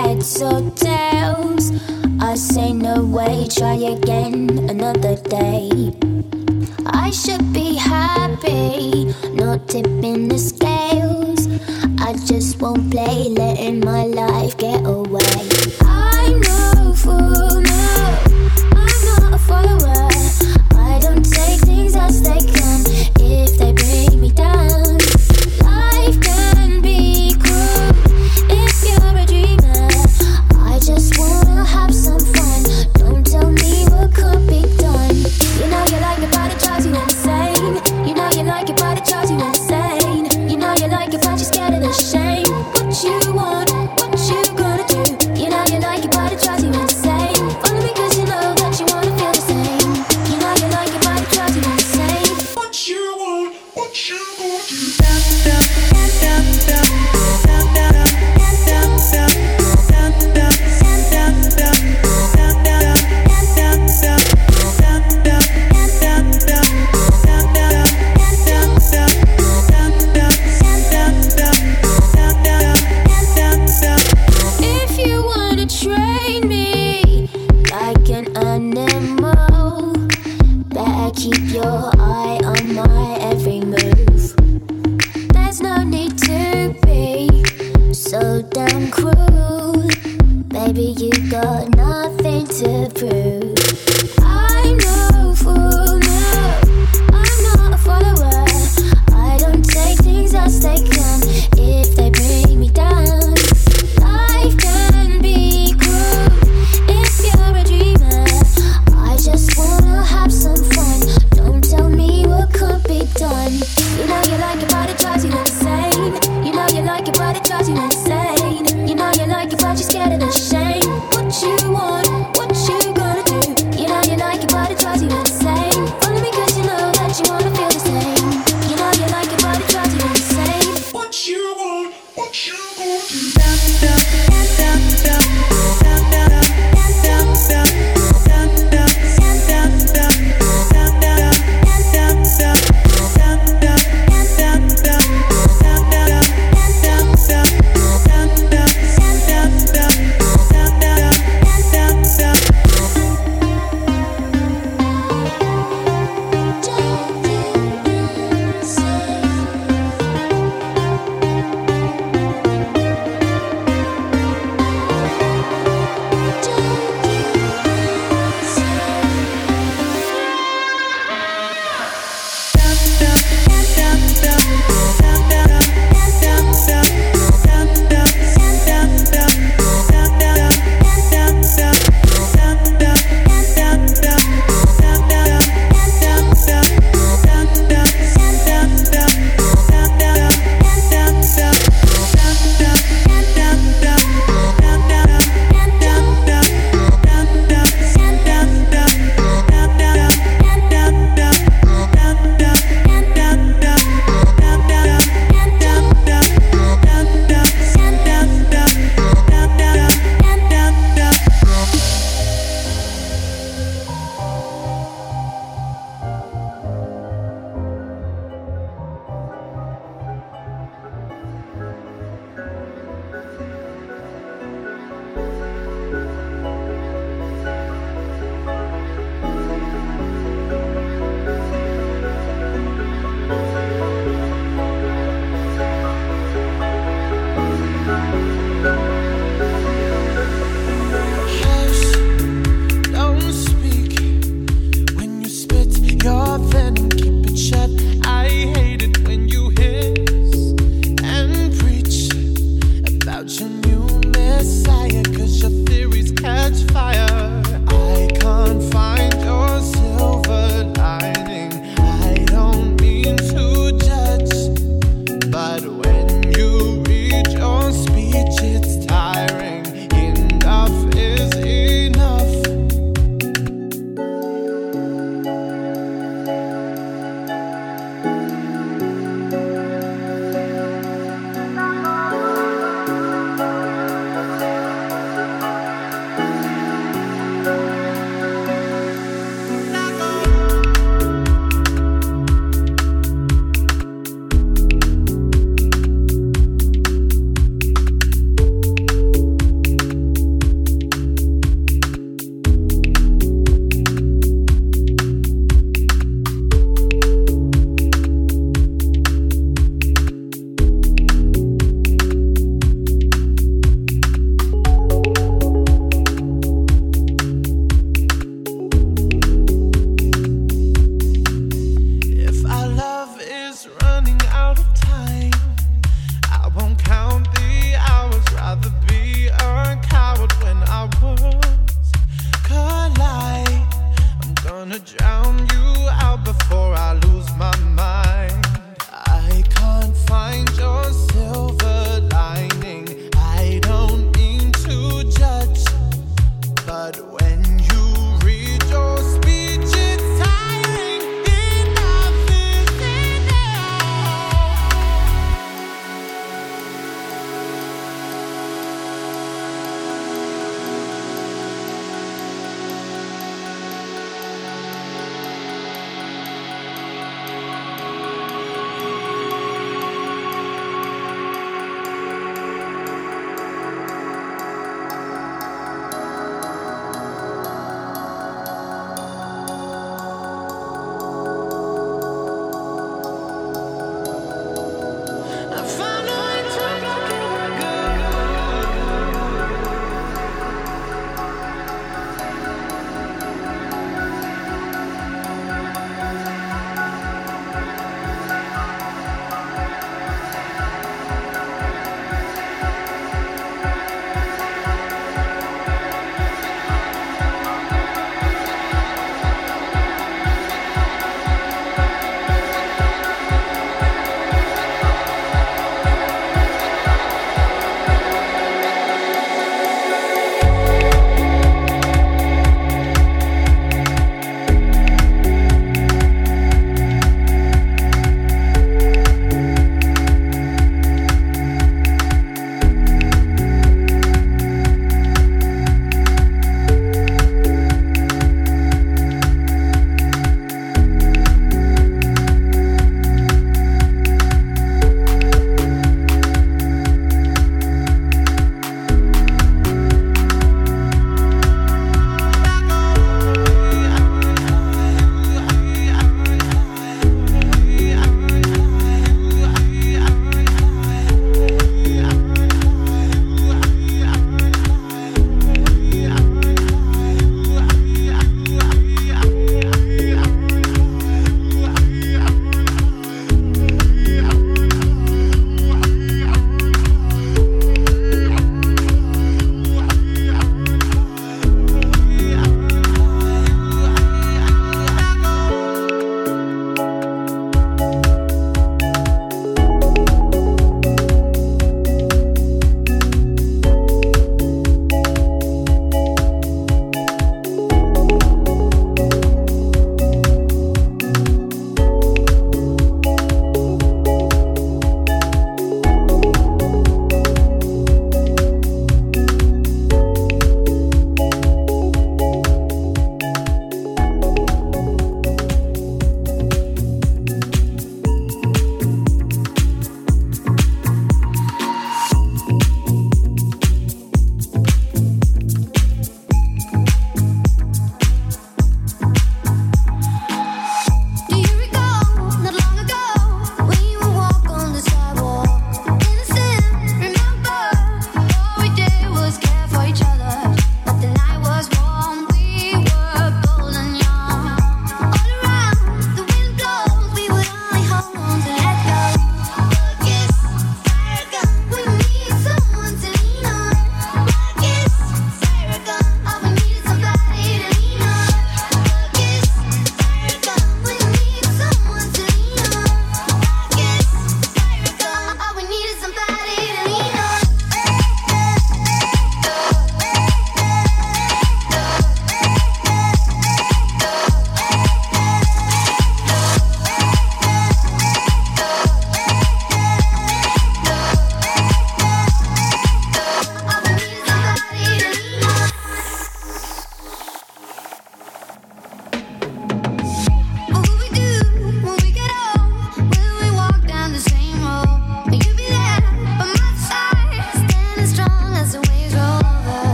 heads or tails. I say no way, try again another day. I should be happy, not tipping the scales. I just won't play, letting my life get away.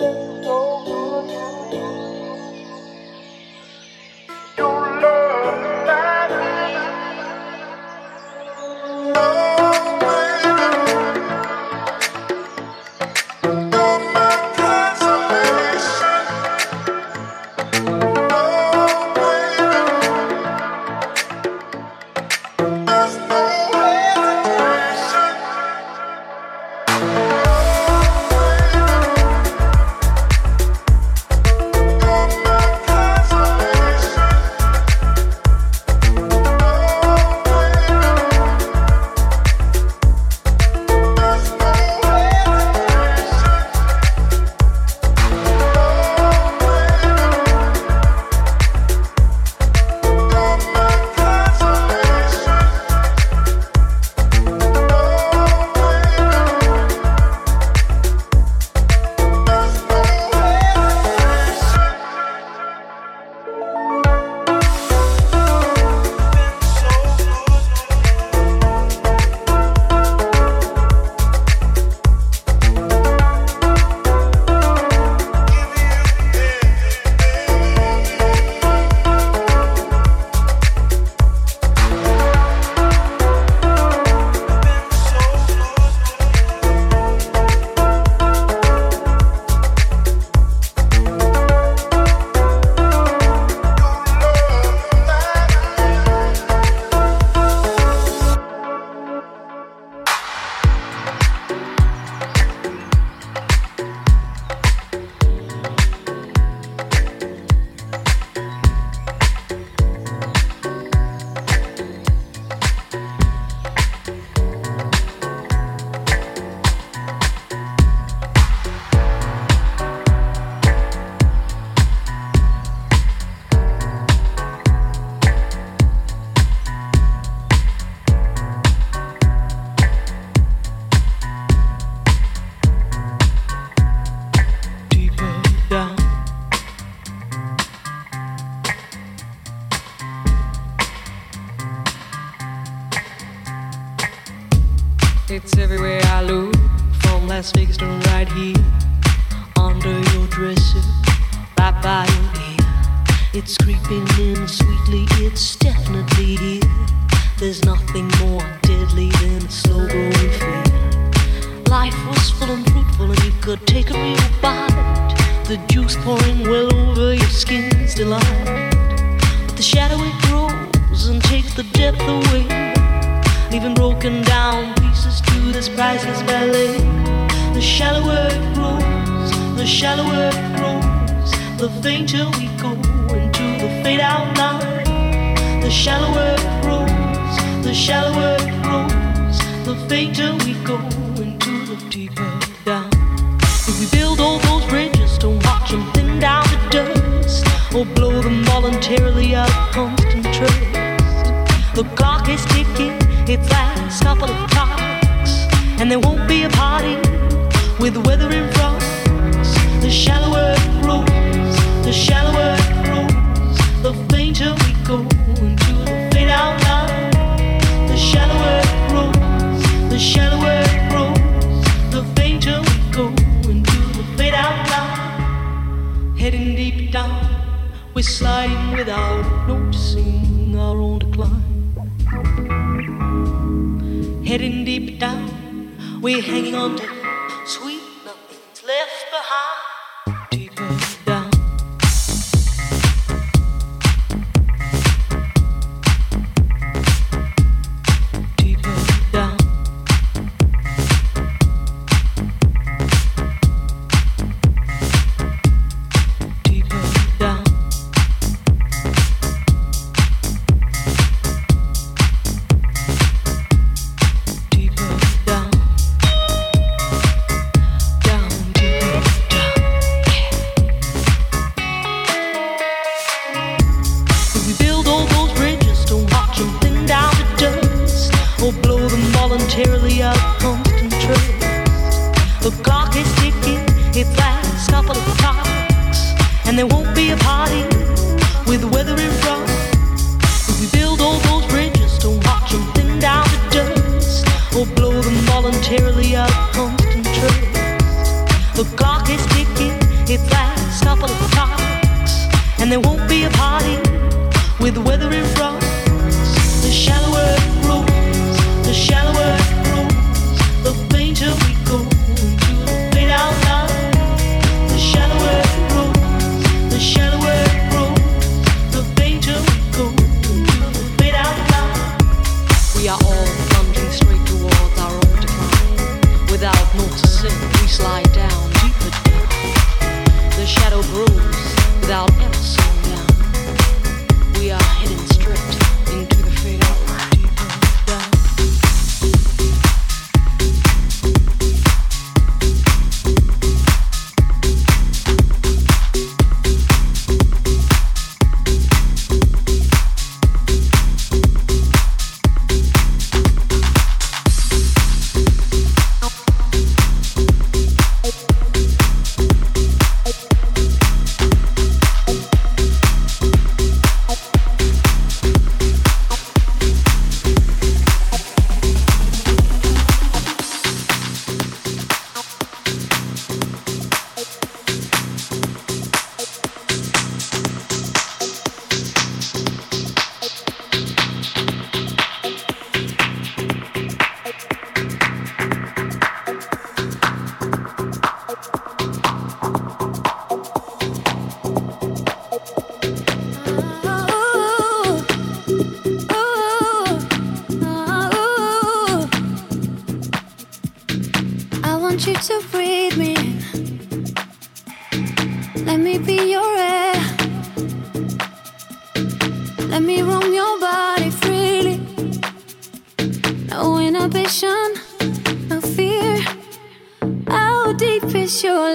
Oh. oh, oh. Blow them all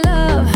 love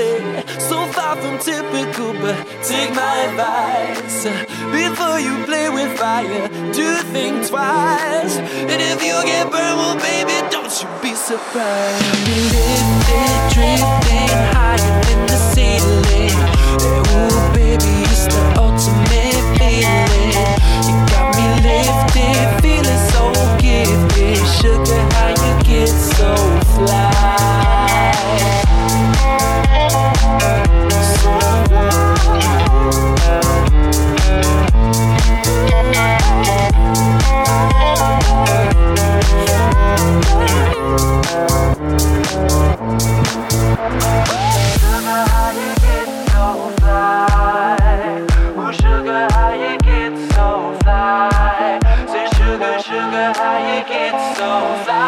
say so far from typical, but take my advice. Before you play with fire, do think twice. And if you get burned, well, baby, don't you be surprised. Drifting, drifting hiding. so fast.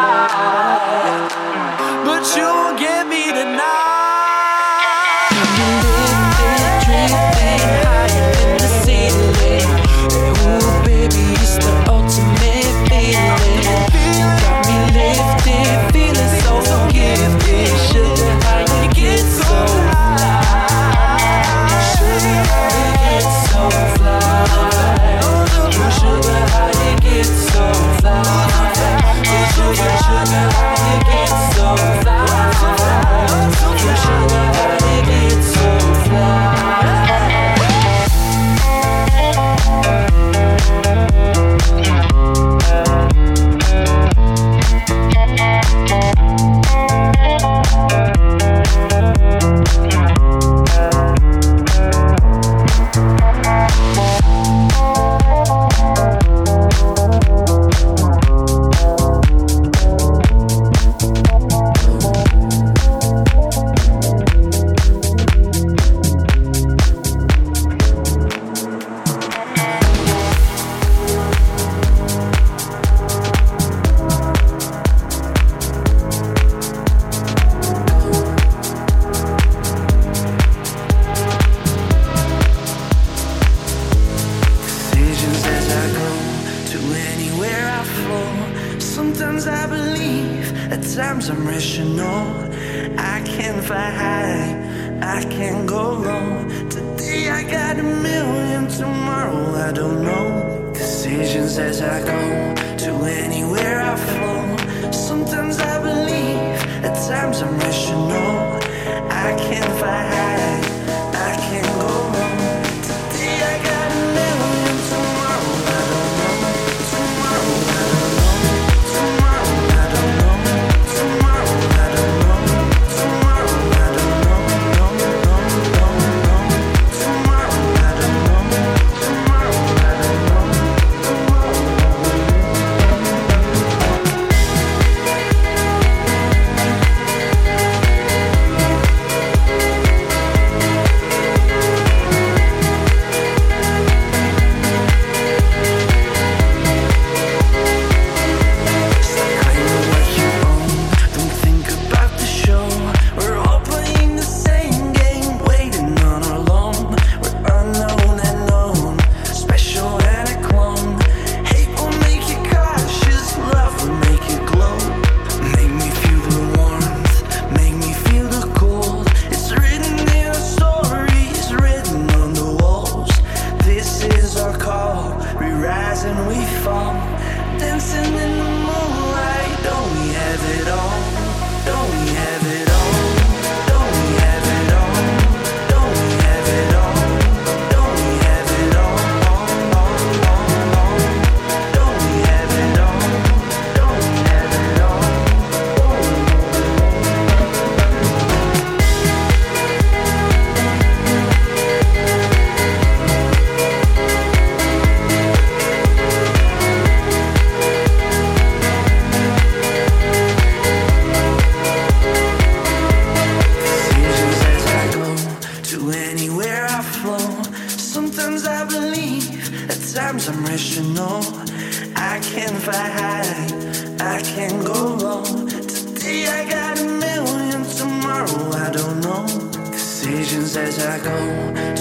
Today I got a million, tomorrow I don't know. Decisions as I go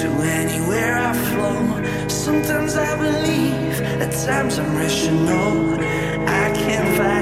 to anywhere I flow. Sometimes I believe, at times I'm rational. I can't fight.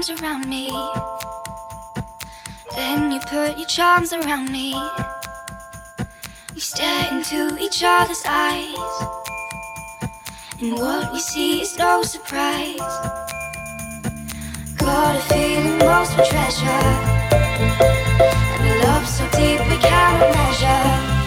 arms around me. Then you put your charms around me. We stare into each other's eyes. And what we see is no surprise. Got a feeling most for treasure. And a love so deep we cannot measure.